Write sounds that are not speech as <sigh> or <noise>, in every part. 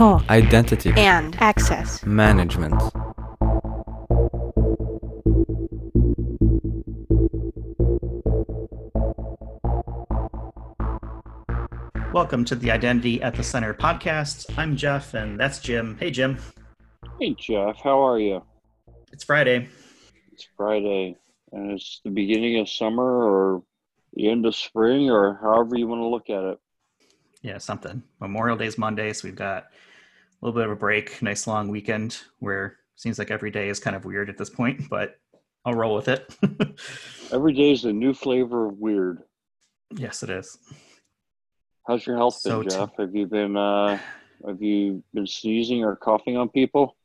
talk, identity, and access. management. Welcome to the Identity at the Center podcast. I'm Jeff, and that's Jim. Hey, Jim. Hey Jeff, how are you? It's Friday. It's Friday, and it's the beginning of summer or the end of spring, or however you want to look at it. Yeah, something. Memorial Day's Monday, so we've got a little bit of a break. Nice long weekend where it seems like every day is kind of weird at this point, but I'll roll with it. <laughs> Every day is a new flavor of weird. yes, it is. How's your health So been, t- Jeff? have you been uh, have you been sneezing or coughing on people?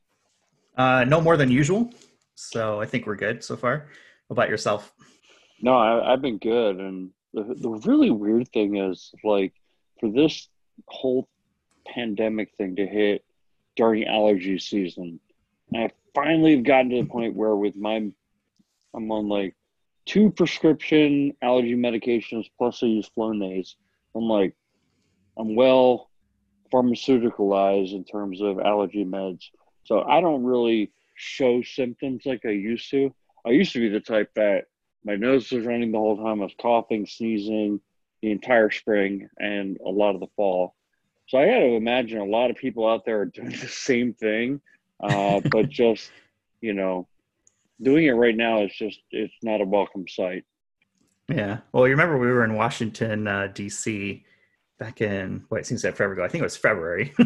Uh, no more than usual, so I think we're good so far. How about yourself? No, I, I've been good, and the the really weird thing is like for this whole pandemic thing to hit during allergy season, And I finally have gotten to the point where with my I'm on like two prescription allergy medications plus I use Flonase. I'm like I'm well pharmaceuticalized in terms of allergy meds. So I don't really show symptoms like I used to. I used to be the type that my nose was running the whole time. I was coughing, sneezing the entire spring and a lot of the fall. So I got to imagine a lot of people out there are doing <laughs> the same thing, uh, <laughs> but just you know, doing it right now is just it's not a welcome sight. Yeah. Well, you remember we were in Washington, uh, D.C. back in what it seems like forever ago. I think it was February, <laughs> or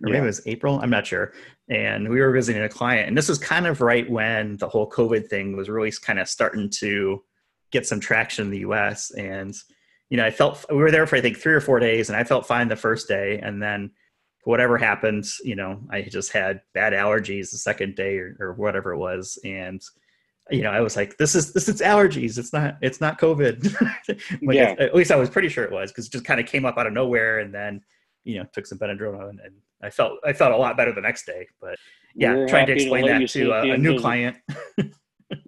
maybe Yeah. it was April. I'm not sure. And we were visiting a client, and this was kind of right when the whole COVID thing was really kind of starting to get some traction in the U.S. And you know, I felt we were there for I think three or four days, and I felt fine the first day, and then whatever happened, you know, I just had bad allergies the second day or, or whatever it was, and you know, I was like, this is this is allergies. It's not it's not COVID. <laughs> like Yeah. at, at least I was pretty sure it was because it just kind of came up out of nowhere, and then you know took some Benadryl and, and I felt I felt a lot better the next day. But yeah, We're trying to explain let that to a, a new client. <laughs>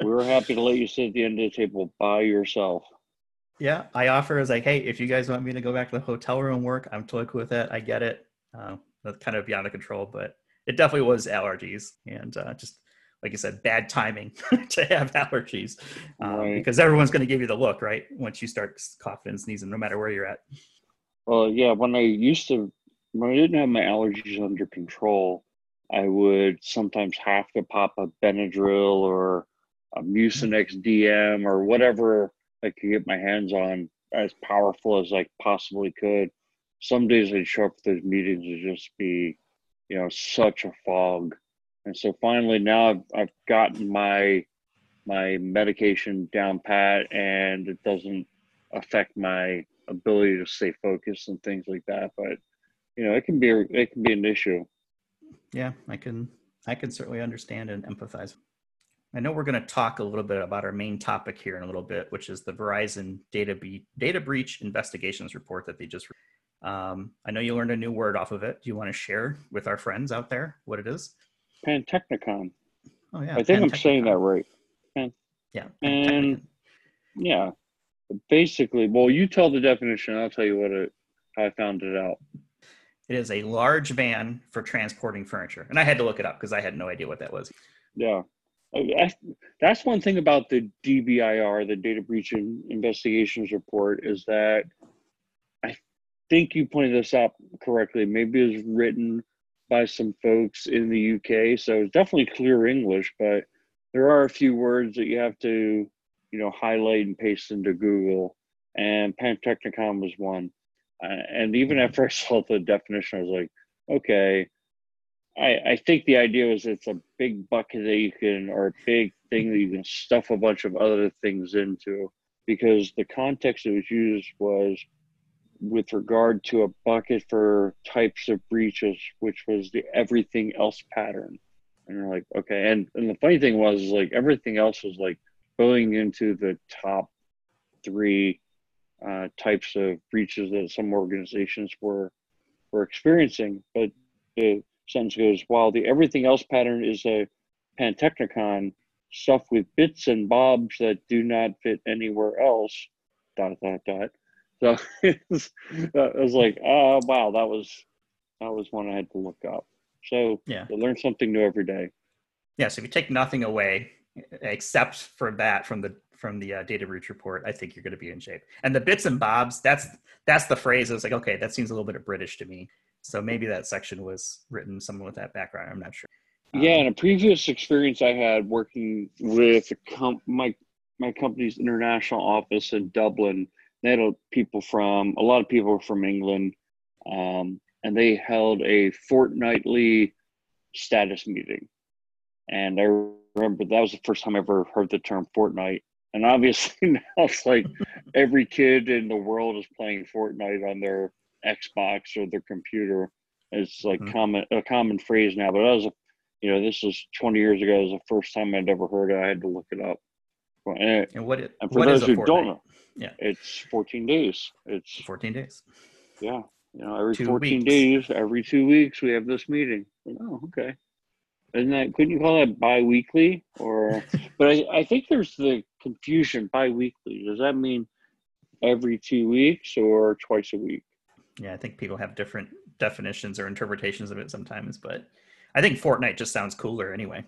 We were happy to let you sit at the end of the table by yourself. Yeah, I offer as like, hey, if you guys want me to go back to the hotel room work, I'm totally cool with it. I get it. Uh, that's kind of beyond the control, but it definitely was allergies and uh, just like you said, bad timing <laughs> to have allergies um, Right. because everyone's going to give you the look, right? Once you start coughing and sneezing, no matter where you're at. Well, yeah, when I used to, when I didn't have my allergies under control, I would sometimes have to pop a Benadryl or a Mucinex DM or whatever I could get my hands on as powerful as I possibly could. Some days I'd show up for those meetings and just be, you know, such a fog. And so finally now I've, I've gotten my my medication down pat and it doesn't affect my ability to stay focused and things like that. But you know, it can be it can be an issue. Yeah, I can I can certainly understand and empathize. I know we're going to talk a little bit about our main topic here in a little bit, which is the Verizon data be- data breach investigations report that they just. Um, I know you learned a new word off of it. Do you want to share with our friends out there what it is? Pantechnicon. Oh yeah, I think I'm saying that right. right. Yeah, And- Yeah. Basically, well, you tell the definition. I'll tell you what it. How I found it out. it is a large van for transporting furniture, and I had to look it up because I had no idea what that was. Yeah. That's one thing about the DBIR, the Data Breach In- Investigations Report, is that I think you pointed this out correctly. Maybe it was written by some folks in the UK, so it's definitely clear English, but there are a few words that you have to, you know, highlight and paste into Google, and Pantechnicon was one. Uh, and even after <laughs> I saw the definition, I was like, okay, I, I think the idea is it's a big bucket that you can, or a big thing that you can stuff a bunch of other things into, because the context it was used was with regard to a bucket for types of breaches, which was the everything else pattern. And you're like, okay. And, and the funny thing was, like, everything else was like going into the top three uh, types of breaches that some organizations were were experiencing. But the sentence goes, while the everything else pattern is a pantechnicon, stuff with bits and bobs that do not fit anywhere else, dot, dot, dot. So <laughs> it was, I was like, oh, wow, that was That was one I had to look up. So Yeah. you learn something new every day. Yeah, so if you take nothing away except for that from the from the uh, data breach report, I think you're going to be in shape. And the bits and bobs, that's that's the phrase. It's like, okay, that seems a little bit of British to me. So maybe that section was written someone with that background. I'm not sure. Yeah, Um, in a previous experience I had working with a com- my my company's international office in Dublin, they had a- people from a lot of people were from England, um, and they held a fortnightly status meeting. And I remember that was the first time I ever heard the term fortnight. And obviously <laughs> now it's like every kid in the world is playing Fortnite on their Xbox or their computer. It's like Mhm. common a common phrase now, but that was a you know, this was 20 years ago. It was the first time I'd ever heard it. I had to look it up. And, and what it, and for what those who don't know, Yeah. it's 14 days. It's, 14 days. yeah, you know, every Two 14 weeks. days, every two weeks, we have this meeting. Oh, okay. Isn't that, couldn't you call that bi weekly? Or, <laughs> but I, I think there's the confusion bi weekly. Does that mean every two weeks or twice a week? Yeah, I think people have different definitions or interpretations of it sometimes, but I think fortnight just sounds cooler anyway.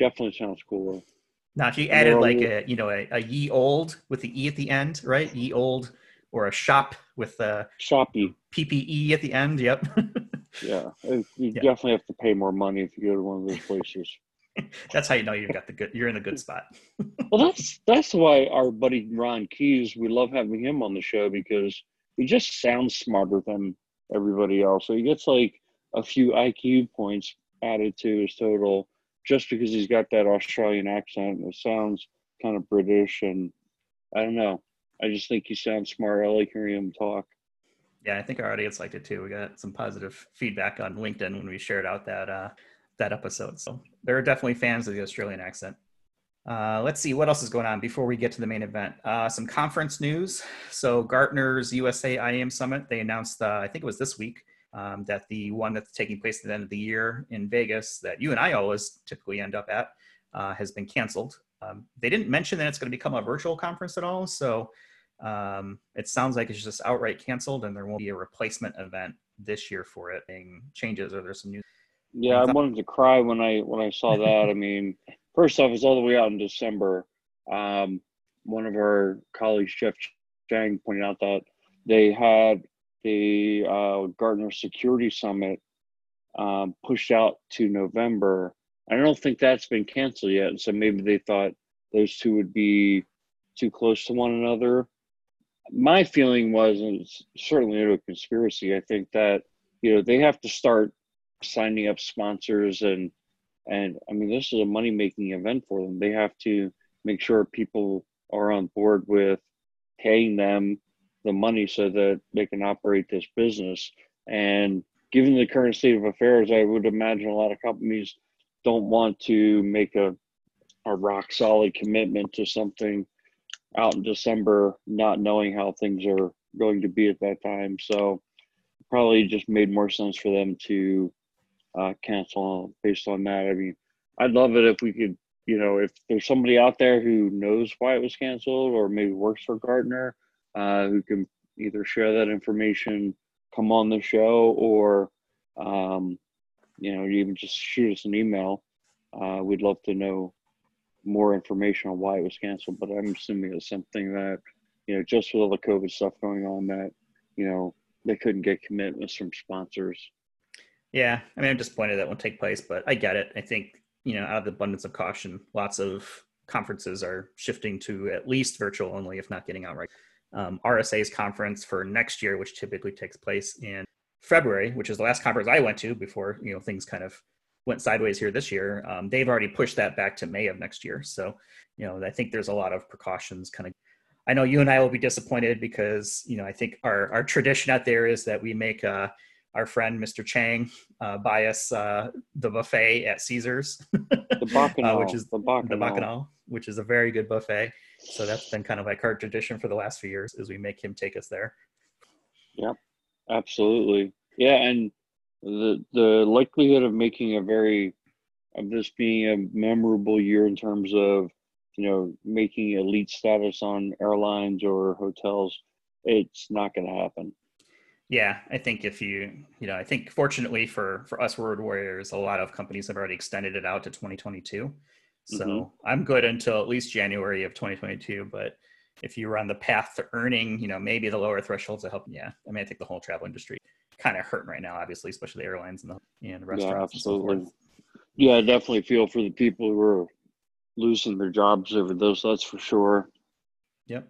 Definitely sounds cooler. Now, if you added like a you know a, a ye old with the e at the end, right? Ye old, or a shop with a Shoppy. PPE at the end. Yep. <laughs> Yeah. You Yeah. definitely have to pay more money if you go to one of those places. <laughs> That's how you know you've got the good. You're in a good spot. <laughs> Well, that's that's why our buddy Ron Keys, we love having him on the show because he just sounds smarter than everybody else. So he gets like a few IQ points added to his total just because he's got that Australian accent. It sounds kind of British, and I don't know. I just think he sounds smart. I like hearing him talk. Yeah, I think our audience liked it too. We got some positive feedback on LinkedIn when we shared out that uh, that episode. So there are definitely fans of the Australian accent. Uh, let's see what else is going on before we get to the main event. Uh, some conference news. So Gartner's USA IAM Summit, they announced, uh, I think it was this week, um, that the one that's taking place at the end of the year in Vegas, that you and I always typically end up at, uh, has been canceled. Um, they didn't mention that it's going to become a virtual conference at all. So um, it sounds like it's just outright canceled, and there won't be a replacement event this year for it. Being changes or there's some new. Yeah, I I wanted to cry when I when I saw that. I mean, first off, it's all the way out in December. Um, one of our colleagues, Jeff Chang, pointed out that they had the uh, Gartner Security Summit um, pushed out to November. I don't think that's been canceled yet, so maybe they thought those two would be too close to one another. My feeling was, and it's certainly no conspiracy. I think that you know they have to start signing up sponsors and and I mean this is a money making event for them. They have to make sure people are on board with paying them the money so that they can operate this business. And given the current state of affairs, I would imagine a lot of companies don't want to make a a rock solid commitment to something out in December, not knowing how things are going to be at that time. So probably just made more sense for them to uh, cancel based on that. I mean, I'd love it if we could, you know, if there's somebody out there who knows why it was canceled or maybe works for Gartner uh, who can either share that information, come on the show, or, um, you know, even just shoot us an email. Uh, we'd love to know more information on why it was canceled, but I'm assuming it's something that, you know, just with all the COVID stuff going on, that, you know, they couldn't get commitments from sponsors. Yeah, I mean, I'm disappointed that won't take place, but I get it. I think you know, out of the abundance of caution, lots of conferences are shifting to at least virtual only, if not getting outright. Um, RSA's conference for next year, which typically takes place in February, which is the last conference I went to before you know things kind of went sideways here this year. Um, they've already pushed that back to May of next year. So, you know, I think there's a lot of precautions kind of. I know you and I will be disappointed because, you know, I think our, our tradition out there is that we make uh, our friend Mr. Chang uh, buy us uh, the buffet at Caesars, The Bacchanal, <laughs> uh, which is the the Bacchanal. Bacchanal, which is a very good buffet. So that's been kind of like our tradition for the last few years, is we make him take us there. Yep, absolutely. Yeah, and the the likelihood of making a very of this being a memorable year in terms of you know making elite status on airlines or hotels, it's not going to happen. Yeah, I think if you, you know, I think fortunately for for us word warriors, a lot of companies have already extended it out to 2022. So mm-hmm. I'm good until at least January of 2022. But if you were on the path to earning, you know, maybe the lower thresholds to help. Yeah, I mean, I think the whole travel industry kind of hurting right now, obviously, especially the airlines and the and restaurants. Yeah, absolutely. So yeah, I definitely feel for the people who are losing their jobs over those. That's for sure. Yep.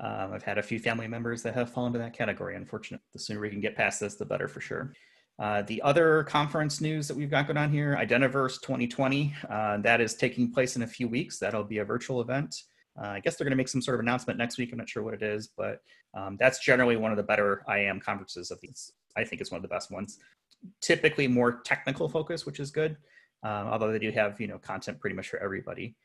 Um, I've had a few family members that have fallen into that category. Unfortunately, the sooner we can get past this, the better for sure. Uh, the other conference news that we've got going on here, Identiverse 2020, uh, that is taking place in a few weeks. That'll be a virtual event. Uh, I guess they're going to make some sort of announcement next week. I'm not sure what it is, but um, that's generally one of the better IAM conferences of these. I think it's one of the best ones. Typically more technical focus, which is good. Um, although they do have you know content pretty much for everybody.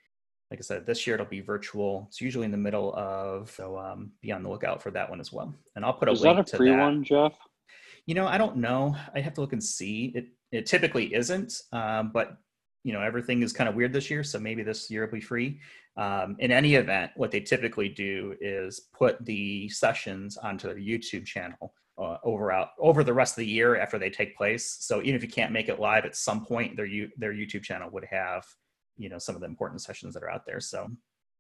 Like I said, this year it'll be virtual. It's usually in the middle of, so um, be on the lookout for that one as well. And I'll put a is link that a free that. one, Jeff? You know, I don't know. I have to look and see. It it typically isn't, um, but you know everything is kind of weird this year, so maybe this year will be free. Um, in any event, what they typically do is put the sessions onto their YouTube channel uh, over out over the rest of the year after they take place. So even if you can't make it live, at some point their their YouTube channel would have you know some of the important sessions that are out there. So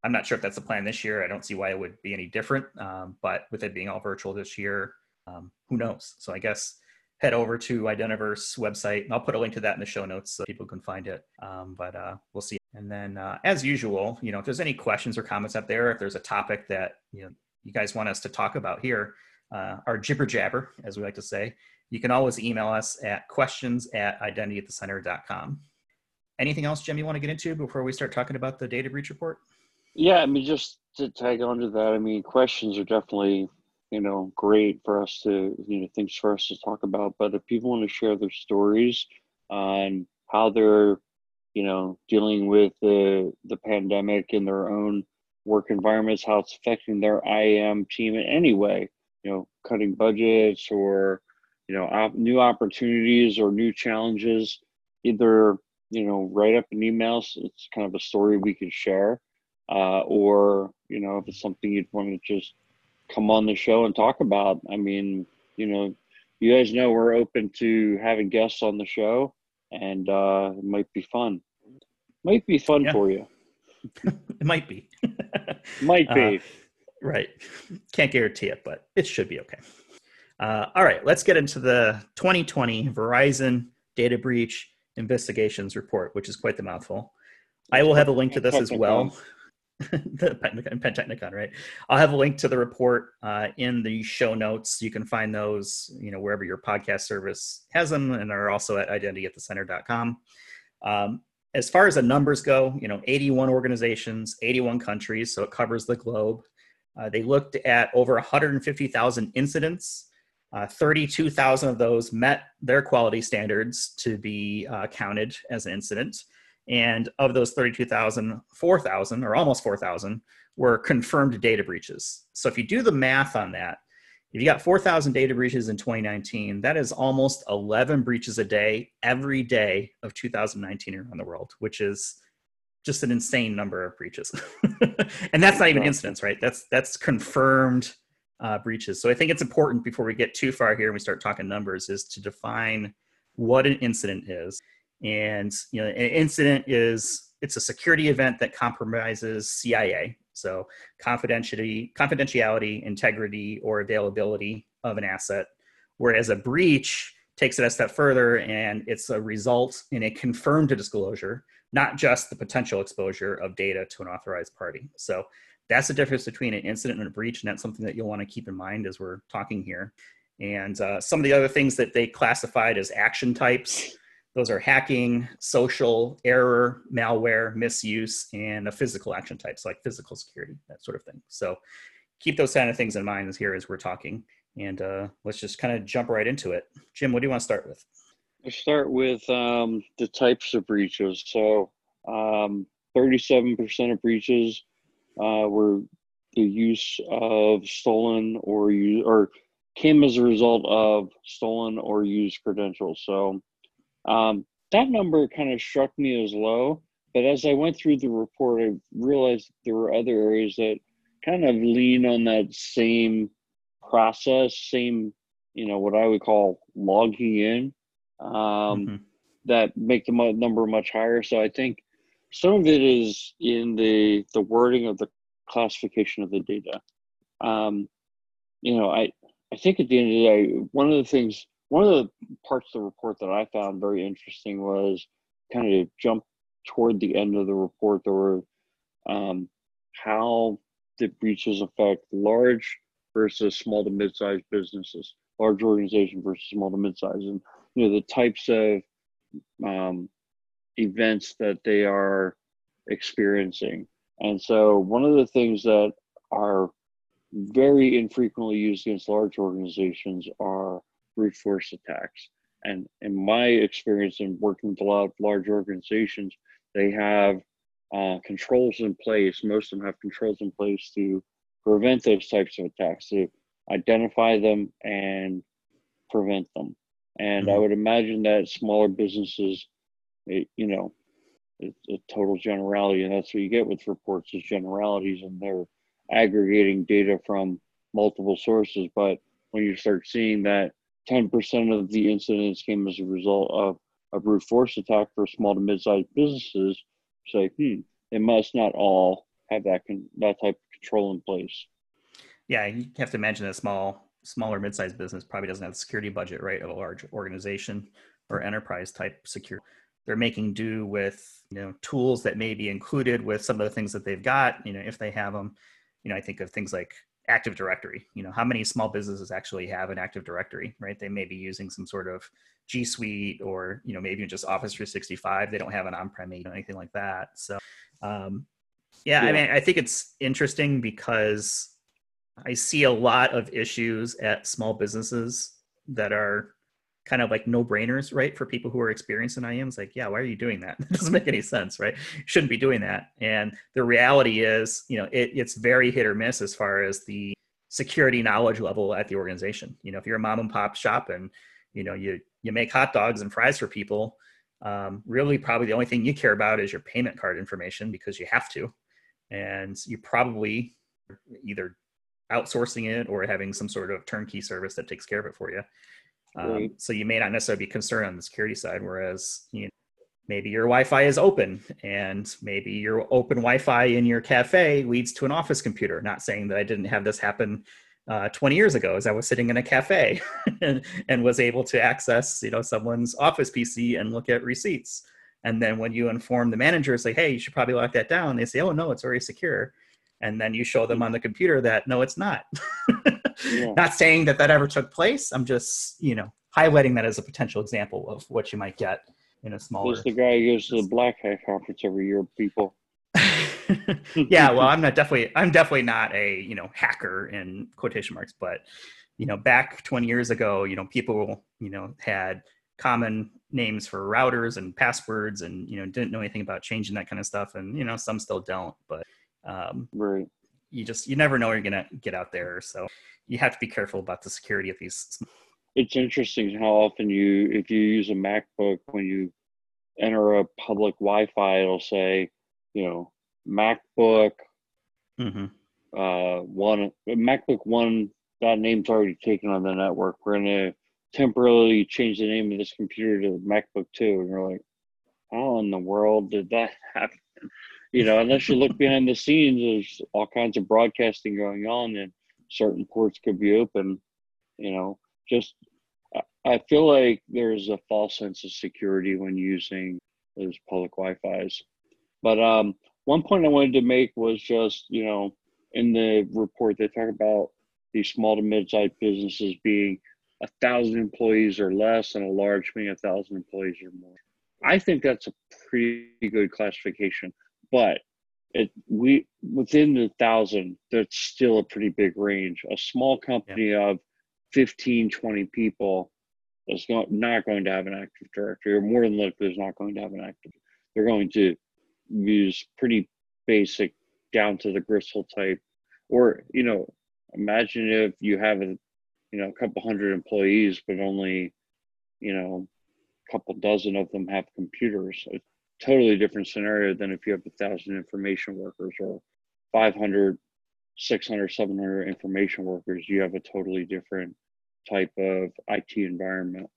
I'm not sure if that's the plan this year. I don't see why it would be any different. Um, but with it being all virtual this year, um, who knows? So I guess head over to Identiverse website, and I'll put a link to that in the show notes so people can find it. Um, but uh, we'll see. And then, uh, as usual, you know, if there's any questions or comments out there, if there's a topic that you know you guys want us to talk about here, uh, our jibber jabber, as we like to say, you can always email us at questions at identityatthecenter.com. Anything else, Jim, you want to get into before we start talking about the data breach report? Yeah, I mean, just to tag on to that, I mean, questions are definitely you know, great for us to, you know, things for us to talk about. But if people want to share their stories on how they're, you know, dealing with the the pandemic in their own work environments, how it's affecting their IAM team in any way, you know, cutting budgets or, you know, op- new opportunities or new challenges, either, you know, write up an email. So it's kind of a story we can share. Uh, or, you know, if it's something you'd want to just come on the show and talk about. I mean, you know, you guys know we're open to having guests on the show, and uh, it might be fun. Might be fun yeah. for you. <laughs> it might be. <laughs> might be. Uh, right. Can't guarantee it, but it should be okay. Uh, all right, let's get into the 2020 Verizon data breach investigations report, which is quite the mouthful. I will have a link to this as well <laughs> the Pantechnicon, right? I'll have a link to the report uh, in the show notes. You can find those, you know, wherever your podcast service has them, and are also at identityatthecenter.com. Um, as far as the numbers go, you know, 81 organizations, 81 countries, so it covers the globe. Uh, they looked at over 150,000 incidents. Uh, 32,000 of those met their quality standards to be uh, counted as an incident. And of those 32,000, 4,000 or almost 4,000 were confirmed data breaches. So if you do the math on that, if you got 4,000 data breaches in 2019, that is almost 11 breaches a day every day of 2019 around the world, which is just an insane number of breaches. <laughs> and that's not even incidents, right? That's that's confirmed uh, breaches. So I think it's important before we get too far here and we start talking numbers is to define what an incident is and you know, an incident is it's a security event that compromises CIA. So confidentiality, confidentiality, integrity, or availability of an asset. Whereas a breach takes it a step further and it's a result in a confirmed disclosure, not just the potential exposure of data to an authorized party. So that's the difference between an incident and a breach, and that's something that you'll want to keep in mind as we're talking here. And uh, some of the other things that they classified as action types those are hacking, social, error, malware, misuse, and a physical action types like physical security, that sort of thing. So keep those kind of things in mind as here as we're talking. And uh, let's just kind of jump right into it. Jim, what do you want to start with? Let's start with um, the types of breaches. So um, 37% of breaches uh, were the use of stolen or use, or came as a result of stolen or used credentials. So um, that number kind of struck me as low, but as I went through the report, I realized there were other areas that kind of lean on that same process, same you know, what I would call logging in um, mm-hmm. that make the number much higher. So I think some of it is in the the wording of the classification of the data. Um, you know, I I think at the end of the day, one of the things, one of the parts of the report that I found very interesting was kind of jump toward the end of the report. There were um, how the breaches affect large versus small to mid-sized businesses, large organization versus small to mid-sized, and you know the types of um, events that they are experiencing. And so, one of the things that are very infrequently used against large organizations are brute force attacks. And in my experience in working with a lot of large organizations, they have uh, controls in place. Most of them have controls in place to prevent those types of attacks, to identify them and prevent them. And mm-hmm. I would imagine that smaller businesses, it, you know, it's a total generality, and that's what you get with reports is generalities, and they're aggregating data from multiple sources. But when you start seeing that 10% of the incidents came as a result of a brute force attack for small to mid-sized businesses, say, hmm, they must not all have that con- that type of control in place. Yeah, you have to imagine a small, smaller mid-sized business probably doesn't have the security budget, right, of a large organization or enterprise type security. They're making do with you know tools that may be included with some of the things that they've got. You know, if they have them. You know, I think of things like Active Directory. You know, how many small businesses actually have an Active Directory, right? They may be using some sort of G Suite or you know maybe just Office 365. They don't have an on-prem or anything like that. So, um, yeah, yeah, I mean, I think it's interesting because I see a lot of issues at small businesses that are kind of like no brainers, right? For people who are experienced in IAM, it's like, yeah, why are you doing that? <laughs> It doesn't make any sense, right? You shouldn't be doing that. And the reality is, you know, it, it's very hit or miss as far as the security knowledge level at the organization. You know, if you're a mom and pop shop and, you know, you, you make hot dogs and fries for people, um, really probably the only thing you care about is your payment card information because you have to. And you probably either outsourcing it or having some sort of turnkey service that takes care of it for you. Um. So you may not necessarily be concerned on the security side, whereas you know, maybe your Wi-Fi is open, and maybe your open Wi-Fi in your cafe leads to an office computer. Not saying that I didn't have this happen uh, 20 years ago, as I was sitting in a cafe and, <laughs> and was able to access, you know, someone's office PC and look at receipts. And then when you inform the manager, say, "Hey, you should probably lock that down," they say, "Oh no, it's very secure." And then you show them mm. on the computer that no, it's not. yeah. <laughs> Not saying that that ever took place. I'm just, you know, highlighting that as a potential example of what you might get in a smaller. There's the guy who goes to the Black Hat conference every year. People. <laughs> yeah, well, I'm <laughs> not definitely. I'm definitely not a you know hacker in quotation marks, but you know, back 20 years ago, you know, people you know had common names for routers and passwords and you know didn't know anything about changing that kind of stuff and you know some still don't but um, right you just you never know you're gonna get out there so you have to be careful about the security of these. It's interesting how often you, if you use a MacBook, when you enter a public Wi-Fi, it'll say, you know, MacBook mm-hmm. uh, one, MacBook one. That name's already taken on the network. We're gonna temporarily change the name of this computer to MacBook two, and you're like, how in the world did that <laughs> happen? You know, unless you look behind the scenes, there's all kinds of broadcasting going on, and certain ports could be open. You know, just I feel like there's a false sense of security when using those public Wi-Fi's. But um, one point I wanted to make was just you know in the report they talk about these small to mid-sized businesses being a thousand employees or less, and a large being a thousand employees or more. I think that's a pretty good classification, but it we within the thousand that's still a pretty big range. A small company yeah. of 15 20 people is not, not going to have an active directory or more than likely is not going to have an active. They're going to use pretty basic down to the gristle type. Or you know imagine if you have a you know a couple hundred employees but only you know a couple dozen of them have computers totally different scenario than if you have a thousand information workers or 500 600 700 information workers you have a totally different type of IT environment.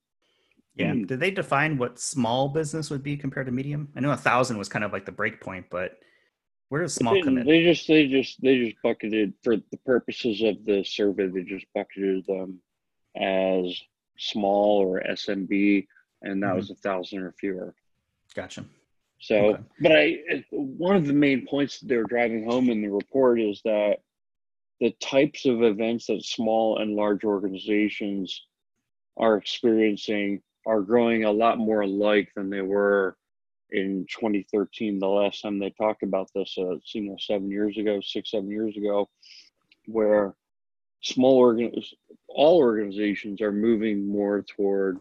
Yeah. Mm. Did they define what small business would be compared to medium? I know a thousand was kind of like the break point, but where does small come in? They just they just they just bucketed for the purposes of the survey. They just bucketed them as small or SMB, and that mm-hmm. was a thousand or fewer. Gotcha. So, okay. but I one of the main points that they're driving home in the report is that the types of events that small and large organizations are experiencing are growing a lot more alike than they were in 2013 the last time they talked about this uh, you know seven years ago six seven years ago where small organ all organizations are moving more toward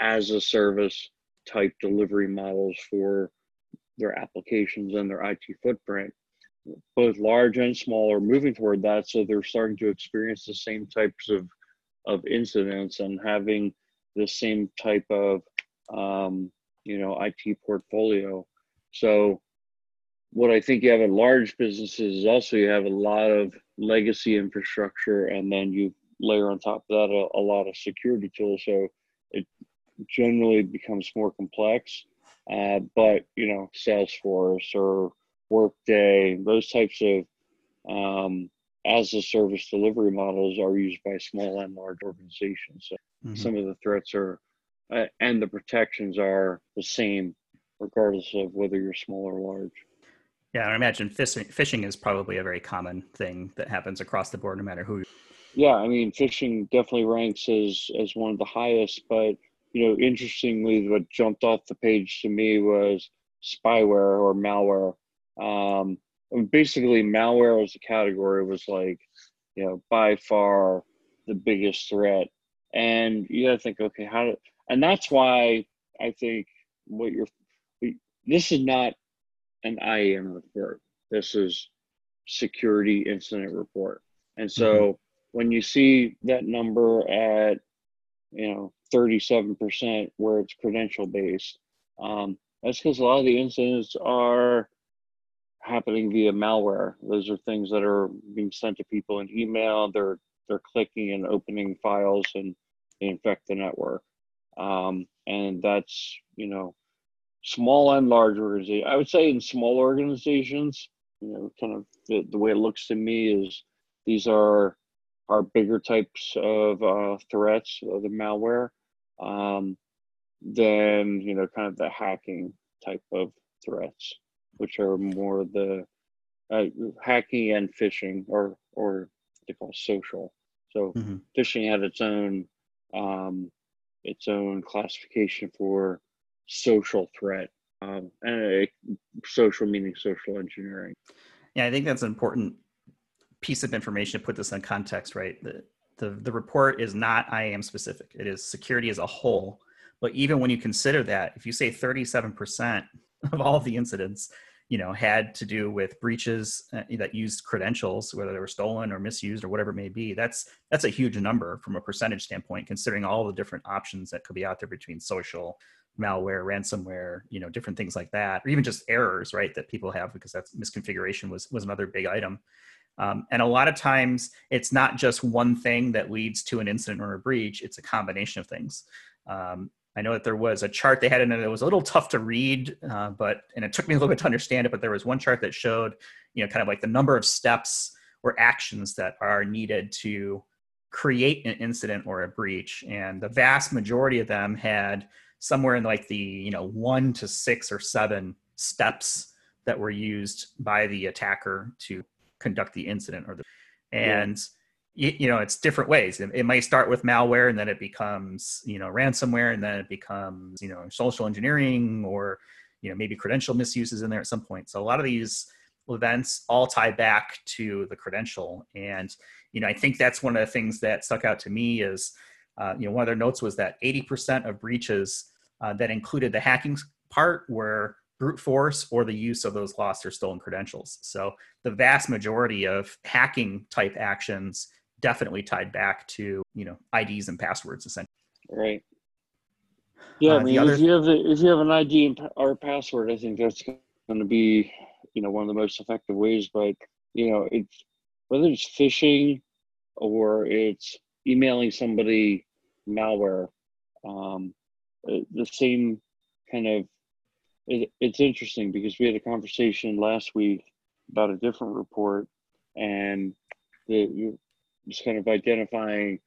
as a service type delivery models for their applications and their IT footprint both large and small are moving toward that so they're starting to experience the same types of of incidents and having the same type of um, you know IT portfolio. So what I think you have in large businesses is also you have a lot of legacy infrastructure, and then you layer on top of that a, a lot of security tools. So it generally becomes more complex. Uh, but you know, Salesforce or Workday, those types of um, as a service delivery models are used by small and large organizations. So mm-hmm. some of the threats are uh, and the protections are the same regardless of whether you're small or large. Yeah, I imagine phishing, phishing is probably a very common thing that happens across the board, no matter who. Yeah, I mean, phishing definitely ranks as as one of the highest. But you know, interestingly, what jumped off the page to me was spyware or malware. Um, basically, malware as a category was like, you know, by far the biggest threat. And you got to think, okay, how do and that's why I think what you're this is not an IAM report. This is security incident report. And so mm-hmm. when you see that number at you know 37% where it's credential based, um, that's because a lot of the incidents are happening via malware. Those are things that are being sent to people in email. They're they're clicking and opening files and they infect the network um, and that's you know small and large. I would say in small organizations, you know, kind of the, the way it looks to me is these are are bigger types of uh, threats of the malware um, than you know kind of the hacking type of threats, which are more the uh, hacking and phishing or or they call social. So mm-hmm. phishing had its own um, its own classification for social threat, um, and social meaning social engineering. Yeah, I think that's an important piece of information to put this in context, right? The, the, the report is not IAM specific, it is security as a whole. But even when you consider that, if you say 37% of all of the incidents you know had to do with breaches uh, that used credentials whether they were stolen or misused or whatever it may be that's that's a huge number from a percentage standpoint considering all the different options that could be out there between social malware ransomware you know different things like that or even just errors right that people have because that's misconfiguration was was another big item um, and a lot of times it's not just one thing that leads to an incident or a breach it's a combination of things um, I know that there was a chart they had in it that was a little tough to read, uh, but and it took me a little bit to understand it. But there was one chart that showed, you know, kind of like the number of steps or actions that are needed to create an incident or a breach, and the vast majority of them had somewhere in like the you know one to six or seven steps that were used by the attacker to conduct the incident or the and. Yeah you know it's different ways. It, it might start with malware and then it becomes you know ransomware and then it becomes you know social engineering or you know maybe credential misuses in there at some point. So a lot of these events all tie back to the credential. And you know i think that's one of the things that stuck out to me is uh, you know one of their notes was that 80% of breaches uh, that included the hacking part were brute force or the use of those lost or stolen credentials so the vast majority of hacking type actions definitely tied back to you know IDs and passwords essentially. Right. Yeah, uh, I mean, other... if you have the, if you have an ID or password, I think that's going to be you know one of the most effective ways. But you know, it's whether it's phishing or it's emailing somebody malware. Um, the same kind of it, it's interesting because we had a conversation last week about a different report and the just kind of identifying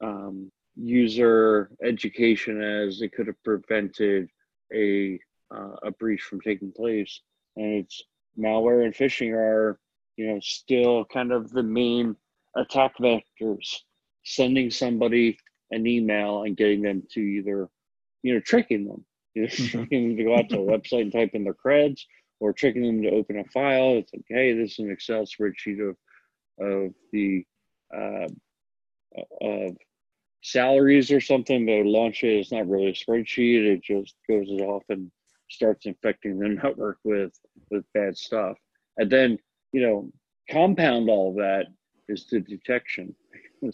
um, user education as it could have prevented a uh, a breach from taking place. And it's malware and phishing are you know still kind of the main attack vectors. Sending somebody an email and getting them to either you know tricking them mm-hmm. <laughs> tricking them to go out to a website and type in their creds or tricking them to open a file. It's like hey this is an excel spreadsheet of of the uh, of salaries or something they launch it. It's not really a spreadsheet. It just goes off and starts infecting the <laughs> network with with bad stuff. And then you know compound all that is the detection. <laughs>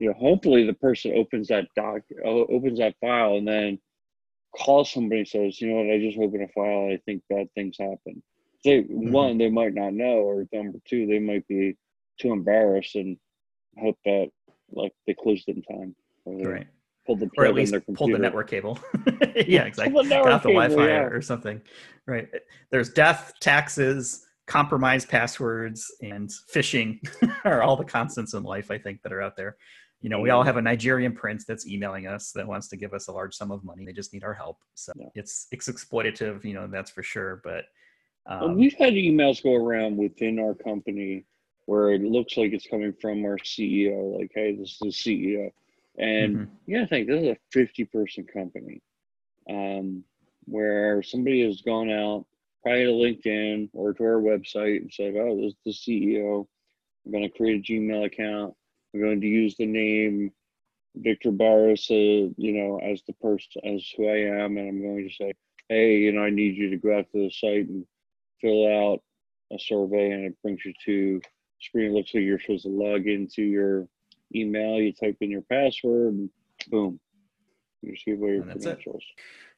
You know hopefully the person opens that doc opens that file and then calls somebody and says you know what i just opened a file i think bad things happen they mm-hmm. one they might not know or number two they might be too embarrassed and hope that like they closed it in time right pulled the or at least pulled the network cable. <laughs> <laughs> yeah, exactly. Got off the Wi-Fi yeah. or something. Right. There's death, taxes, compromised passwords, and phishing <laughs> are all the constants in life. I think that are out there. You know, we all have a Nigerian prince that's emailing us that wants to give us a large sum of money. They just need our help. So yeah. it's it's exploitative. You know, that's for sure. But um, well, we've had emails go around within our company where it looks like it's coming from our CEO, like, "Hey, this is the CEO." And mm-hmm. yeah, I think this is a 50 person company um, where somebody has gone out probably to LinkedIn or to our website and said, oh, this is the CEO. I'm going to create a Gmail account. I'm going to use the name Victor Barris, uh, you know, as the person, as who I am. And I'm going to say, hey, you know, I need you to go out to the site and fill out a survey and it brings you to screen. It looks like you're supposed to log into your email, you type in your password, and boom, you receive all your and credentials.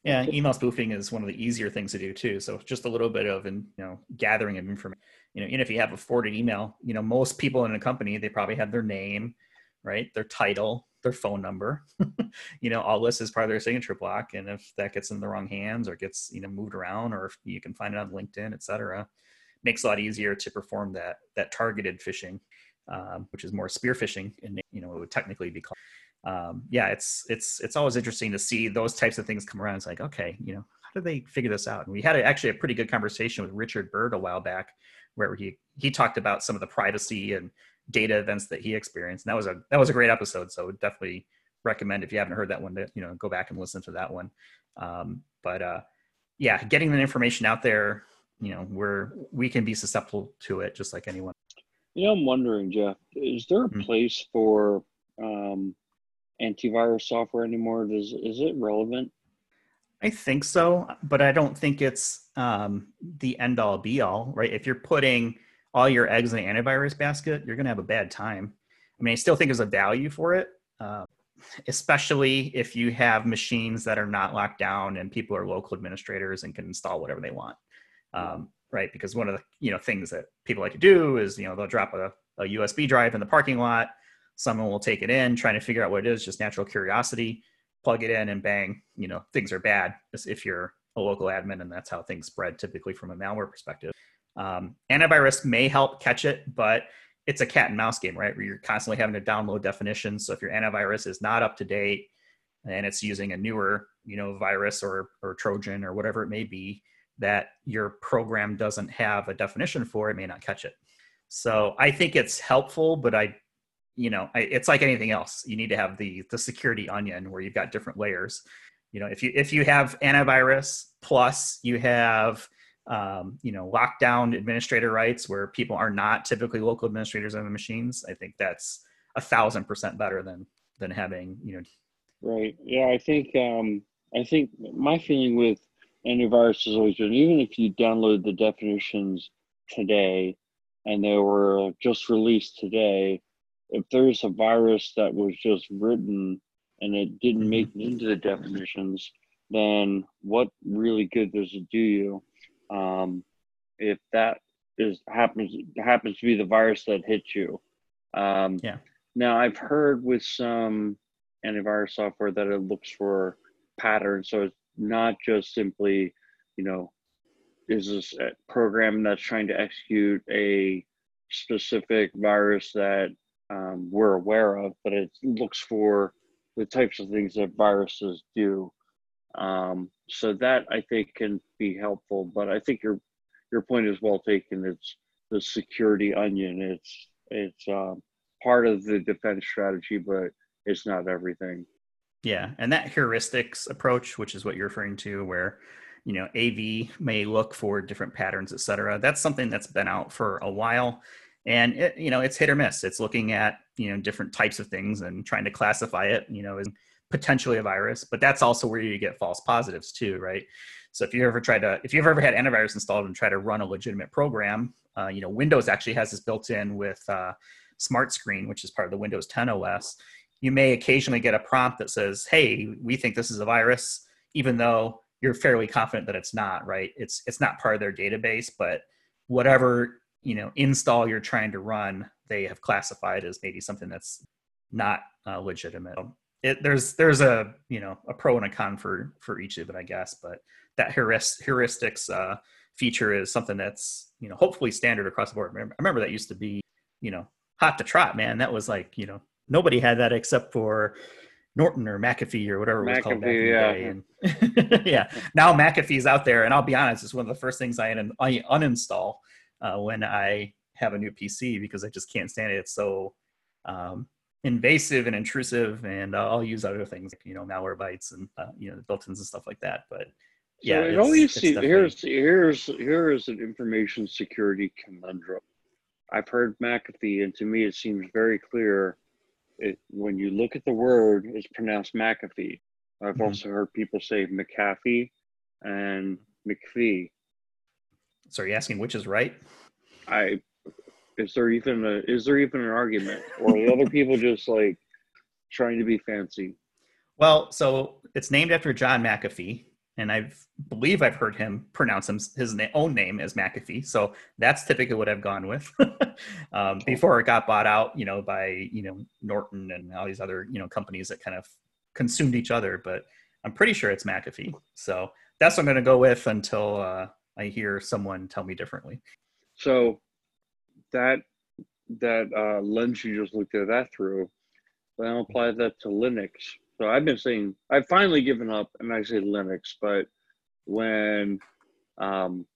Yeah, email spoofing is one of the easier things to do too. So just a little bit of, and you know, gathering of information. You know, even if you have a forwarded email, you know, most people in a company they probably have their name, right, their title, their phone number. <laughs> you know, all this is part of their signature block, and if that gets in the wrong hands or gets you know moved around, or if you can find it on LinkedIn, et cetera, makes it a lot easier to perform that that targeted phishing um, which is more spear phishing, and you know it would technically be called. Um, yeah, it's it's it's always interesting to see those types of things come around. It's like, okay, you know, how do they figure this out? And we had a, actually a pretty good conversation with Richard Bird a while back, where he he talked about some of the privacy and data events that he experienced. And that was a that was a great episode. So definitely recommend if you haven't heard that one to you know go back and listen to that one. Um, but uh, yeah, getting the information out there, you know, where we can be susceptible to it just like anyone. You know, I'm wondering, Jeff, is there a mm-hmm. place for um, antivirus software anymore? Does is it relevant? I think so, but I don't think it's um, the end all be all, right? If you're putting all your eggs in the antivirus basket, you're going to have a bad time. I mean, I still think there's a value for it, uh, especially if you have machines that are not locked down and people are local administrators and can install whatever they want. Um, right? Because one of the you know things that people like to do is you know they'll drop a, a USB drive in the parking lot. Someone will take it in, trying to figure out what it is, just natural curiosity. Plug it in, and bang, you know things are bad. If you're a local admin, and that's how things spread typically from a malware perspective. Um, antivirus may help catch it, but it's a cat and mouse game, right? Where you're constantly having to download definitions. So if your antivirus is not up to date and it's using a newer, you know, virus or or Trojan or whatever it may be, that your program doesn't have a definition for, it may not catch it. So I think it's helpful, but I, you know, it's like anything else. You need to have the the security onion where you've got different layers. You know, if you if you have antivirus plus you have um, you know lockdown administrator rights where people are not typically local administrators on the machines, I think that's a thousand percent better than than having you know. Right. Yeah, I think um, I think my feeling with antivirus has always been Even if you download the definitions today and they were just released today, if there's a virus that was just written and it didn't mm-hmm. make it into the definitions, then what really good does it do you? Um, if that is happens happens to be the virus that hit you. Um, yeah. Now, I've heard with some antivirus software that it looks for patterns. So it's not just simply, you know, is this a program that's trying to execute a specific virus that um, we're aware of, but it looks for the types of things that viruses do. Um, so that I think can be helpful. But I think your your point is well taken. It's the security onion. It's it's um, part of the defense strategy, but it's not everything. Yeah, and that heuristics approach, which is what you're referring to, where you know AV may look for different patterns, et cetera. That's something that's been out for a while, and it, you know it's hit or miss. It's looking at you know different types of things and trying to classify it. You know, as potentially a virus, but that's also where you get false positives too, right? So if you ever tried to, if you've ever had antivirus installed and try to run a legitimate program, uh, you know, Windows actually has this built in with uh, Smart Screen, which is part of the Windows 10 OS. You may occasionally get a prompt that says, "Hey, we think this is a virus," even though you're fairly confident that it's not. Right? It's it's not part of their database, but whatever you know install you're trying to run, they have classified as maybe something that's not uh, legitimate it, there's there's a you know a pro and a con for for each of it, I guess. But that heurist, heuristics uh, feature is something that's you know hopefully standard across the board. I remember that used to be you know hot to trot, man. That was like you know nobody had that except for Norton or McAfee or whatever it was called back yeah. in the day. And <laughs> yeah, now McAfee's out there, and I'll be honest, it's one of the first things I, un- I uninstall uh, when I have a new PC because I just can't stand it. It's so um, invasive and intrusive and uh, i'll use other things like you know malware Malwarebytes and uh, you know the built-ins and stuff like that but yeah so it always see, here's here's here's an information security conundrum i've heard mcafee and to me it seems very clear it, when you look at the word it's pronounced mcafee i've mm-hmm. also heard people say mcafee and mcphee so are you asking which is right? I is there even a is there even an argument? Or are the other people just like trying to be fancy? Well so it's named after john mcafee and i believe i've heard him pronounce his, his own name as mcafee. So that's typically what i've gone with. <laughs> Um, before it got bought out you know by you know norton and all these other you know companies that kind of consumed each other but i'm pretty sure it's mcafee. So that's what i'm going to go with until uh, i hear someone tell me differently so that that uh, lens you just looked at that through, then I'll apply that to Linux. So I've been saying I've finally given up, and I say Linux, but when um,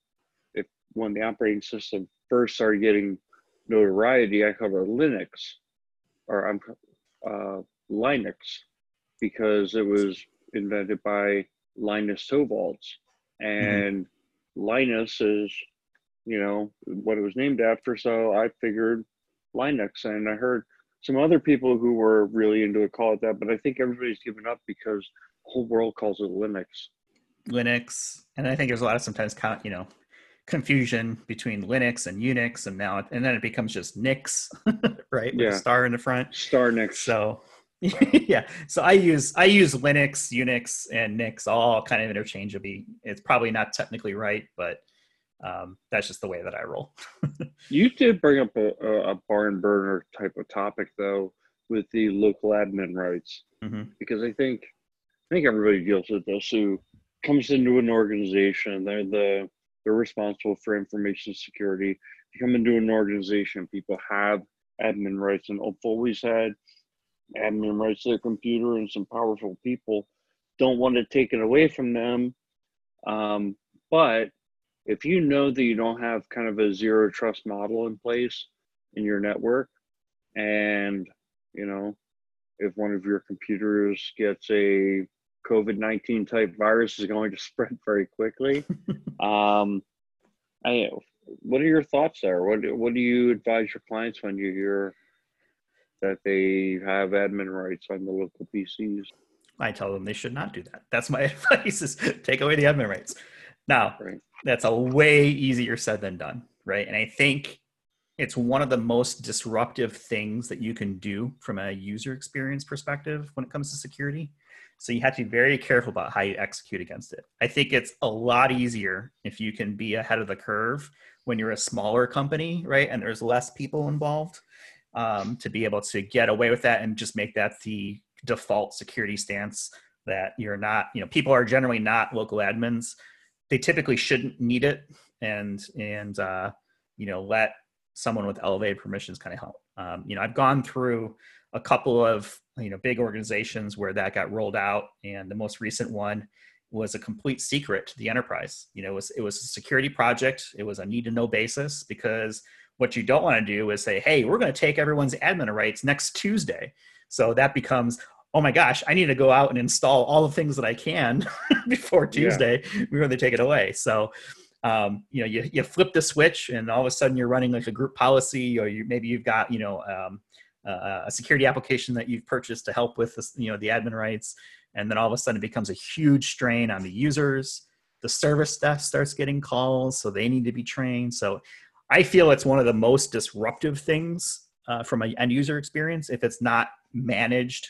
if when the operating system first started getting notoriety, I called it Linux, or I'm uh, Linux, because it was invented by Linus Torvalds, mm-hmm. and mm-hmm. Linus is you know, what it was named after. So I figured Linux. And I heard some other people who were really into it call it that, but I think everybody's given up because the whole world calls it Linux. Linux. And I think there's a lot of sometimes, you know, confusion between Linux and Unix, and now and then it becomes just Nix, <laughs> right? With yeah. a star in the front. Star Nix. So <laughs> yeah. So I use I use Linux, Unix, and Nix all kind of interchangeably. It's probably not technically right, but um, that's just the way that I roll. <laughs> you did bring up a, a, barn burner type of topic though with the local admin rights mm-hmm. because I think I think everybody deals with this who comes into an organization they're the they're responsible for information security. You come into an organization, people have admin rights and have always had admin rights to their computer and some powerful people don't want to take it away from them. Um, but if you know that you don't have kind of a zero trust model in place in your network and you know if one of your computers gets a covid-19 type virus is going to <laughs> spread very quickly <laughs> um I, what are your thoughts there what, what do you advise your clients when you hear that they have admin rights on the local pcs i tell them they should not do that that's my <laughs> advice is take away the admin rights now, right. that's a way easier said than done, right? And I think it's one of the most disruptive things that you can do from a user experience perspective when it comes to security. So you have to be very careful about how you execute against it. I think it's a lot easier if you can be ahead of the curve when you're a smaller company, right? And there's less people involved. Um, to be able to get away with that and just make that the default security stance that you're not, you know, people are generally not local admins. They typically shouldn't need it and, and, uh, you know, let someone with elevated permissions kind of help. Um, you know, I've gone through a couple of, you know, big organizations where that got rolled out. And the most recent one was a complete secret to the enterprise. You know, it was, it was a security project. It was a need to know basis because what you don't want to do is say, hey, we're going to take everyone's admin rights next Tuesday. So that becomes, oh my gosh, I need to go out and install all the things that I can <laughs> before Tuesday. Yeah. We're going to take it away. So, um, you know, you, you flip the switch and all of a sudden you're running like a group policy or you, maybe you've got, you know, um, uh, a security application that you've purchased to help with this, you know, the admin rights. And then all of a sudden it becomes a huge strain on the users. The service desk starts getting calls, so they need to be trained. So I feel it's one of the most disruptive things uh, from an end user experience if it's not managed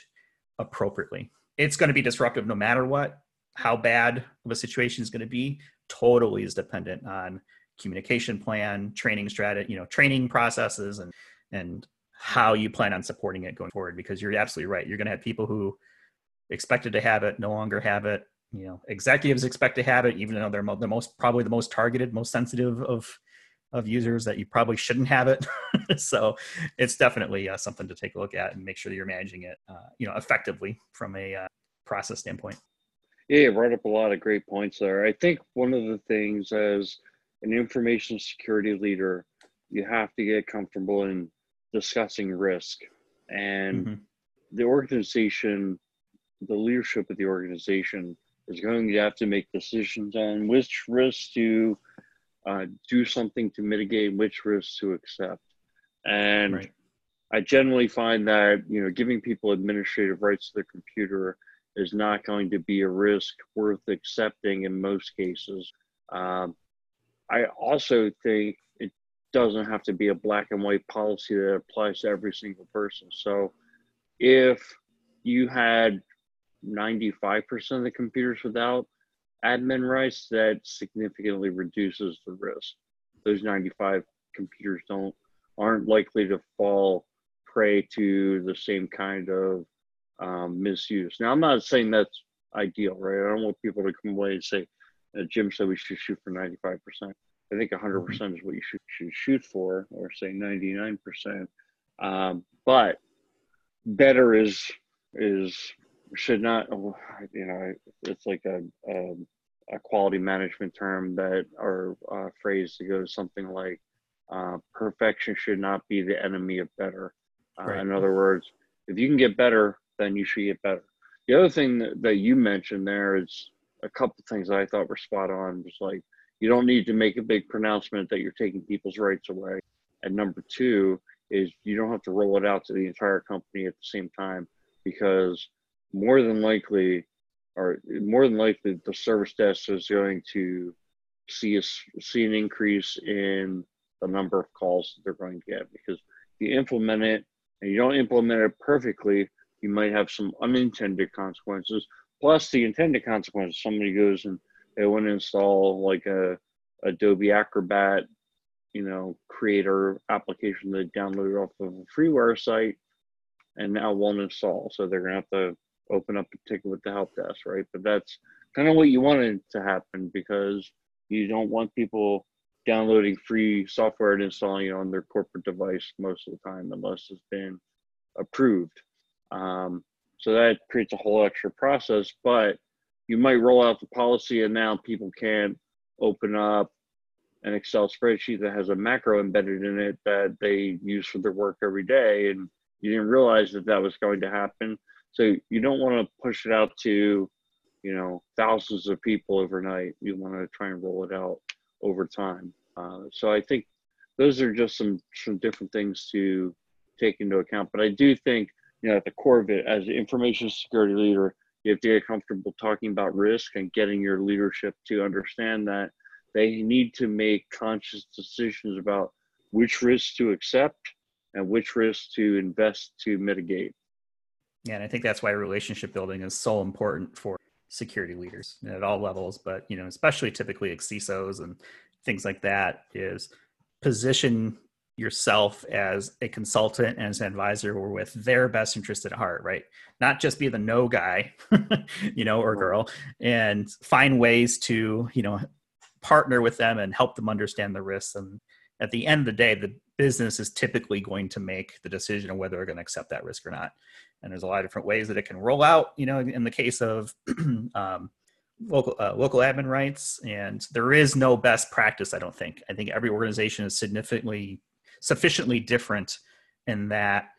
appropriately. It's going to be disruptive no matter what. How bad of a situation is going to be totally is dependent on communication plan, training strategy, you know, training processes, and and how you plan on supporting it going forward. Because you're absolutely right. You're going to have people who expected to have it no longer have it. You know, executives expect to have it, even though they're the most probably the most targeted, most sensitive of of users that you probably shouldn't have it. <laughs> so it's definitely uh, something to take a look at and make sure that you're managing it, uh, you know, effectively from a uh, process standpoint. Yeah, you brought up a lot of great points there. I think one of the things as an information security leader, you have to get comfortable in discussing risk and mm-hmm. the organization, the leadership of the organization is going to have to make decisions on which risks to uh, do something to mitigate which risks to accept. And right. I generally find that you know giving people administrative rights to their computer is not going to be a risk worth accepting in most cases. Um, I also think it doesn't have to be a black and white policy that applies to every single person. So if you had 95% of the computers without admin rights, that significantly reduces the risk. Those 95 computers don't aren't likely to fall prey to the same kind of um, misuse. Now, I'm not saying that's ideal, right? I don't want people to come away and say, uh, Jim said we should shoot for 95%. I think 100% mm-hmm. is what you should, should shoot for, or say 99%. Um, but better is is should not you know it's like a, a a quality management term that or a phrase that goes something like uh, perfection should not be the enemy of better. Uh, right. In other words, if you can get better, then you should get better. The other thing that, that you mentioned there is a couple things I thought were spot on. Was like you don't need to make a big pronouncement that you're taking people's rights away. And number two is you don't have to roll it out to the entire company at the same time because more than likely or more than likely the service desk is going to see a, see an increase in the number of calls that they're going to get because you implement it and you don't implement it perfectly, you might have some unintended consequences. Plus the intended consequences, somebody goes and they want to install like a Adobe Acrobat, you know, creator application they downloaded off of a freeware site and now won't install. So they're gonna have to open up a ticket with the help desk, right? But that's kind of what you wanted to happen because you don't want people downloading free software and installing it on their corporate device most of the time unless it's been approved. Um, so that creates a whole extra process, but you might roll out the policy and now people can't open up an Excel spreadsheet that has a macro embedded in it that they use for their work every day. And you didn't realize that that was going to happen. So you don't want to push it out to, you know, thousands of people overnight. You want to try and roll it out over time. Uh, so I think those are just some some different things to take into account. But I do think, you know, at the core of it, as an information security leader, you have to get comfortable talking about risk and getting your leadership to understand that they need to make conscious decisions about which risks to accept and which risks to invest to mitigate. Yeah, and I think that's why relationship building is so important for security leaders at all levels, but you know, especially typically CISOs and things like that is position yourself as a consultant and as an advisor were with their best interest at heart, right? Not just be the no guy, <laughs> you know, or girl, and find ways to, you know, partner with them and help them understand the risks. And at the end of the day, the business is typically going to make the decision of whether they're going to accept that risk or not. And there's a lot of different ways that it can roll out. You know, in the case of <clears throat> um, local uh, local admin rights, and there is no best practice. I don't think. I think every organization is significantly sufficiently different in that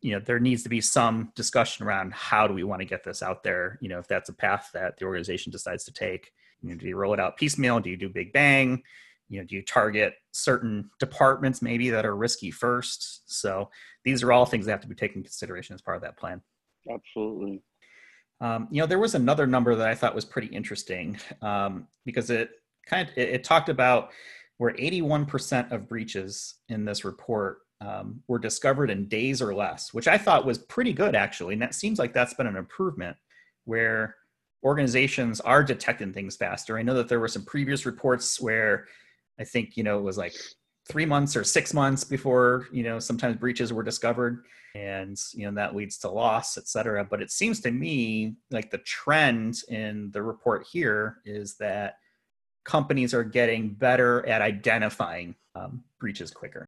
you know there needs to be some discussion around how do we want to get this out there you know if that's a path that the organization decides to take you know do you roll it out piecemeal do you do big bang you know do you target certain departments maybe that are risky first? So these are all things that have to be taken into consideration as part of that plan. Absolutely. Um, you know there was another number that i thought was pretty interesting um, because it kind of it, it, talked about where 81% of breaches in this report um, were discovered in days or less which i thought was pretty good actually. And that seems like that's been an improvement where organizations are detecting things faster. I know that there were some previous reports where I think, you know, it was like three months or six months before, you know, sometimes breaches were discovered and, you know, that leads to loss, et cetera. But it seems to me like the trend in the report here is that companies are getting better at identifying um, breaches quicker.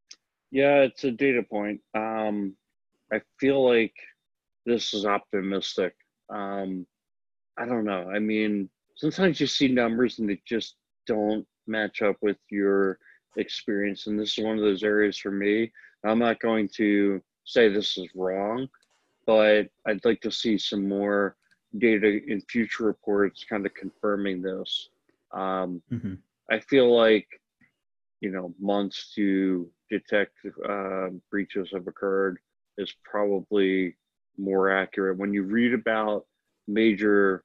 Yeah, it's a data point. Um, I feel like this is optimistic. Um, I don't know. I mean, sometimes you see numbers and they just don't match up with your experience. And this is one of those areas for me. I'm not going to say this is wrong, but I'd like to see some more data in future reports kind of confirming this. Um, mm-hmm. I feel like, you know, months to detect uh, breaches have occurred is probably more accurate. When you read about major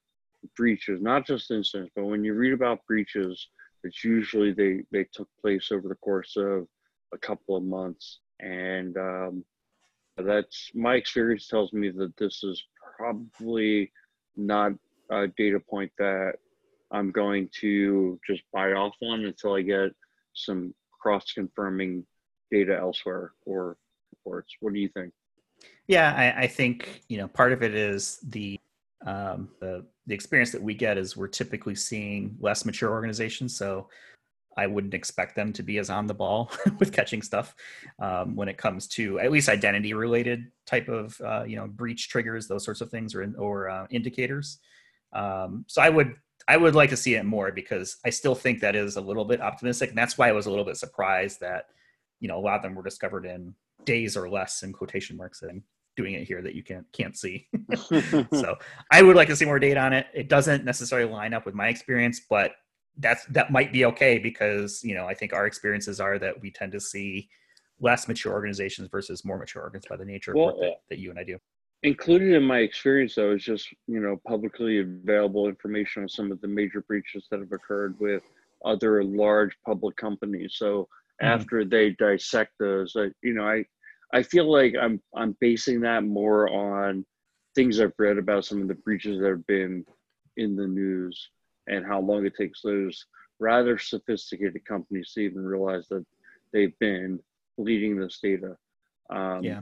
breaches, not just incidents, but when you read about breaches it's usually they they took place over the course of a couple of months, and um, that's my experience tells me that this is probably not a data point that I'm going to just buy off on until I get some cross confirming data elsewhere or reports. What do you think? Yeah, I, I, think you know part of it is the um, the the experience that we get is we're typically seeing less mature organizations. So I wouldn't expect them to be as on the ball <laughs> with catching stuff um, when it comes to at least identity related type of uh, you know breach triggers, those sorts of things, or or uh, indicators. Um, so I would I would like to see it more because I still think that is a little bit optimistic, and that's why I was a little bit surprised that you know a lot of them were discovered in days or less in quotation marks and doing it here that you can't can't see. <laughs> <laughs> so I would like to see more data on it. It doesn't necessarily line up with my experience, but that's that might be okay because you know I think our experiences are that we tend to see less mature organizations versus more mature organizations by the nature well, of work that, that you and I do. Included in my experience though is just you know publicly available information on some of the major breaches that have occurred with other large public companies. So mm-hmm. after they dissect those, I, you know, I I feel like I'm I'm basing that more on things I've read about some of the breaches that have been in the news and how long it takes those rather sophisticated companies to even realize that they've been leading this data. Um, yeah.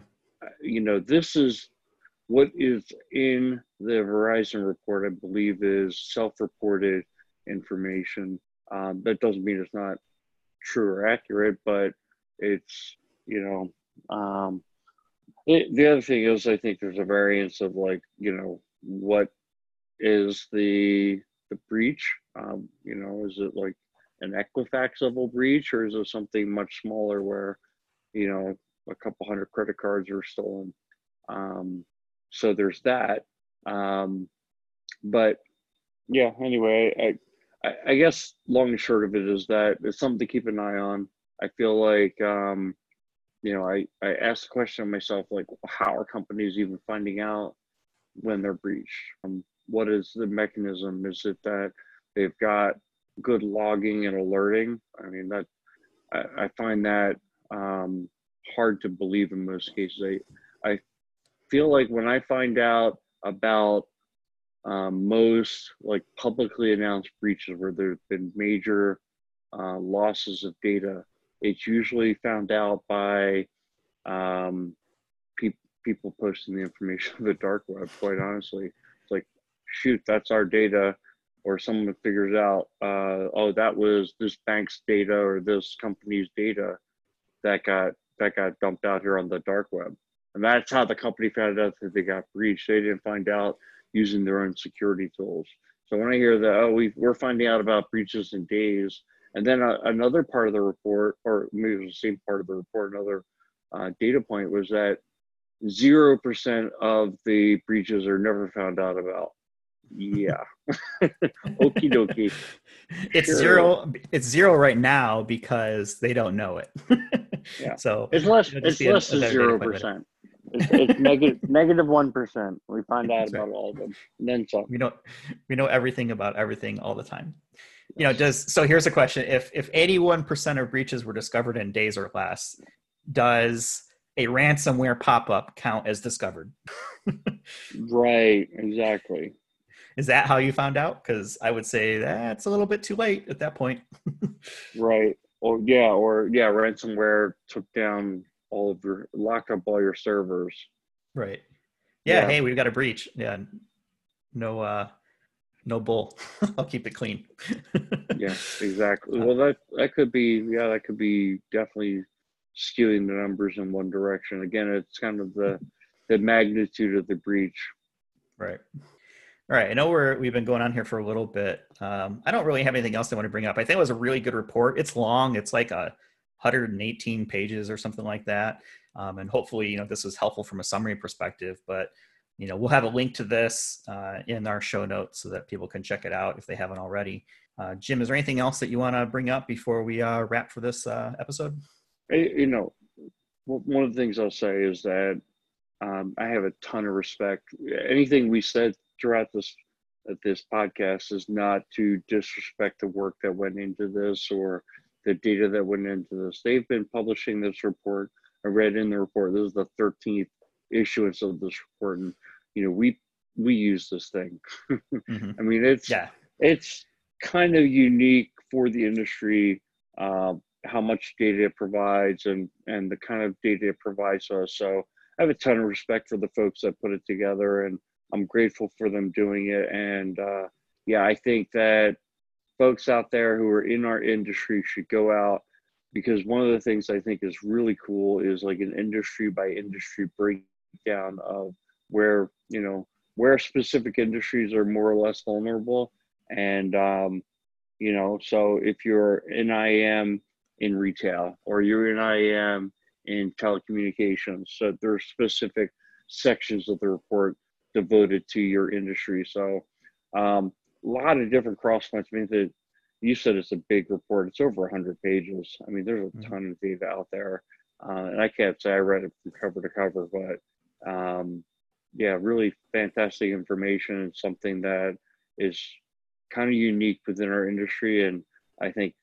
You know, this is what is in the Verizon report, I believe, is self reported information. Um, that doesn't mean it's not true or accurate, but it's, you know, um, it, the other thing is, I think there's a variance of like, you know, what is the the breach? Um, you know, is it like an Equifax level breach, or is it something much smaller where, you know, a couple hundred credit cards are stolen? Um, so there's that. Um, but yeah, anyway, I, I, I guess long and short of it is that it's something to keep an eye on. I feel like um, you know, I, I asked the question of myself, like, how are companies even finding out when they're breached? Um, what is the mechanism? Is it that they've got good logging and alerting? I mean, that I, I find that um, hard to believe in most cases. I, I feel like when I find out about um, most like publicly announced breaches where there's been major uh, losses of data, it's usually found out by um, pe- people posting the information on the dark web. Quite honestly, it's like, shoot, that's our data, or someone figures out, uh, oh, that was this bank's data or this company's data that got that got dumped out here on the dark web, and that's how the company found out that they got breached. They didn't find out using their own security tools. So when I hear that, oh, we we're finding out about breaches in days, and then uh, another part of the report, or maybe it was the same part of the report, another uh, data point was that zero percent of the breaches are never found out about. Yeah, <laughs> okie dokie. <laughs> It's sure. zero. It's zero right now because they don't know it. <laughs> yeah. So it's less. It's less than zero percent. It's, it's negative negative one percent. We find out about all of them, and then some. We know we know everything about everything all the time. You know, does so? Here's a question: If if eighty one percent of breaches were discovered in days or less, does a ransomware pop up count as discovered? <laughs> right. Exactly. Is that how you found out? Because I would say that's a little bit too late at that point. <laughs> right. Or yeah, or yeah, ransomware took down all of your locked up all your servers. Right. Yeah, yeah. hey, we've got a breach. Yeah. No uh no bull. <laughs> I'll keep it clean. <laughs> yeah, exactly. Uh, well that that could be yeah, that could be definitely skewing the numbers in one direction. Again, it's kind of the the magnitude of the breach. Right. All right. I know we're we've been going on here for a little bit. Um, I don't really have anything else I want to bring up. I think it was a really good report. It's long. It's like a 118 pages or something like that. Um, and hopefully, you know, this was helpful from a summary perspective. But you know, we'll have a link to this uh, in our show notes so that people can check it out if they haven't already. Uh, Jim, is there anything else that you want to bring up before we uh, wrap for this uh, episode? You know, one of the things I'll say is that um, I have a ton of respect. Anything we said throughout this this podcast is not to disrespect the work that went into this or the data that went into this. They've been publishing this report. I read in the report. This is the 13th issuance of this report, and you know we we use this thing. <laughs> mm-hmm. I mean, it's yeah. it's kind of unique for the industry uh, how much data it provides and and the kind of data it provides us. So I have a ton of respect for the folks that put it together, and I'm grateful for them doing it. And uh, yeah, I think that folks out there who are in our industry should go out because one of the things I think is really cool is like an industry by industry breakdown of where you know where specific industries are more or less vulnerable and um, you know so if you're in IAM in retail or you're in IAM in telecommunications so there's specific sections of the report devoted to your industry so um, a lot of different cross points. I mean, the, you said it's a big report. It's over 100 pages. I mean, there's a mm-hmm. ton of data out there. Uh, and I can't say I read it from cover to cover, but um, yeah, really fantastic information and something that is kind of unique within our industry. And I think,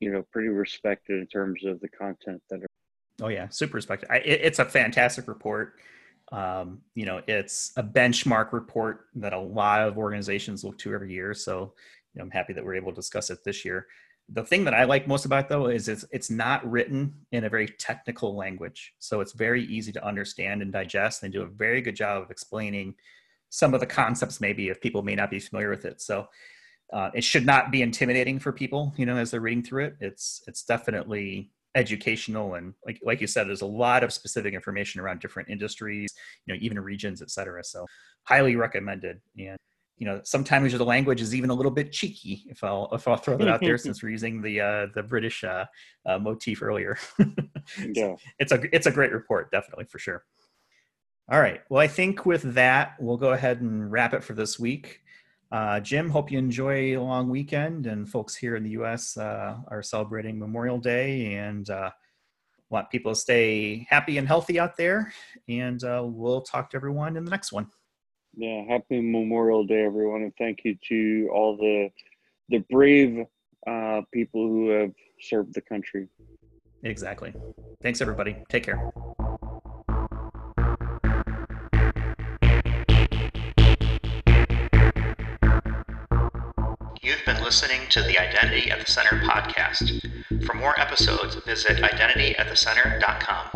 you know, pretty respected in terms of the content that. Are- oh, yeah, super respected. I, it, it's a fantastic report. Um, you know, it's a benchmark report that a lot of organizations look to every year. So, you know, I'm happy that we're able to discuss it this year. The thing that I like most about it, though is it's it's not written in a very technical language, so it's very easy to understand and digest. And they do a very good job of explaining some of the concepts, maybe if people may not be familiar with it. So uh, it should not be intimidating for people, you know, as they're reading through it. It's it's definitely educational and like like you said there's a lot of specific information around different industries you know even regions et cetera so highly recommended and you know sometimes the language is even a little bit cheeky if i'll if i'll throw that out there <laughs> since we're using the uh the british uh, uh motif earlier <laughs> yeah it's a it's a great report definitely for sure all right well i think with that we'll go ahead and wrap it for this week uh, Jim, hope you enjoy a long weekend. And folks here in the U.S. Uh, are celebrating Memorial Day and uh, want people to stay happy and healthy out there. And uh, we'll talk to everyone in the next one. Yeah, happy Memorial Day, everyone, and thank you to all the the brave uh, people who have served the country. Exactly. Thanks, everybody. Take care. You've been listening to the Identity at the Center podcast. For more episodes, visit identityatthecenter.com.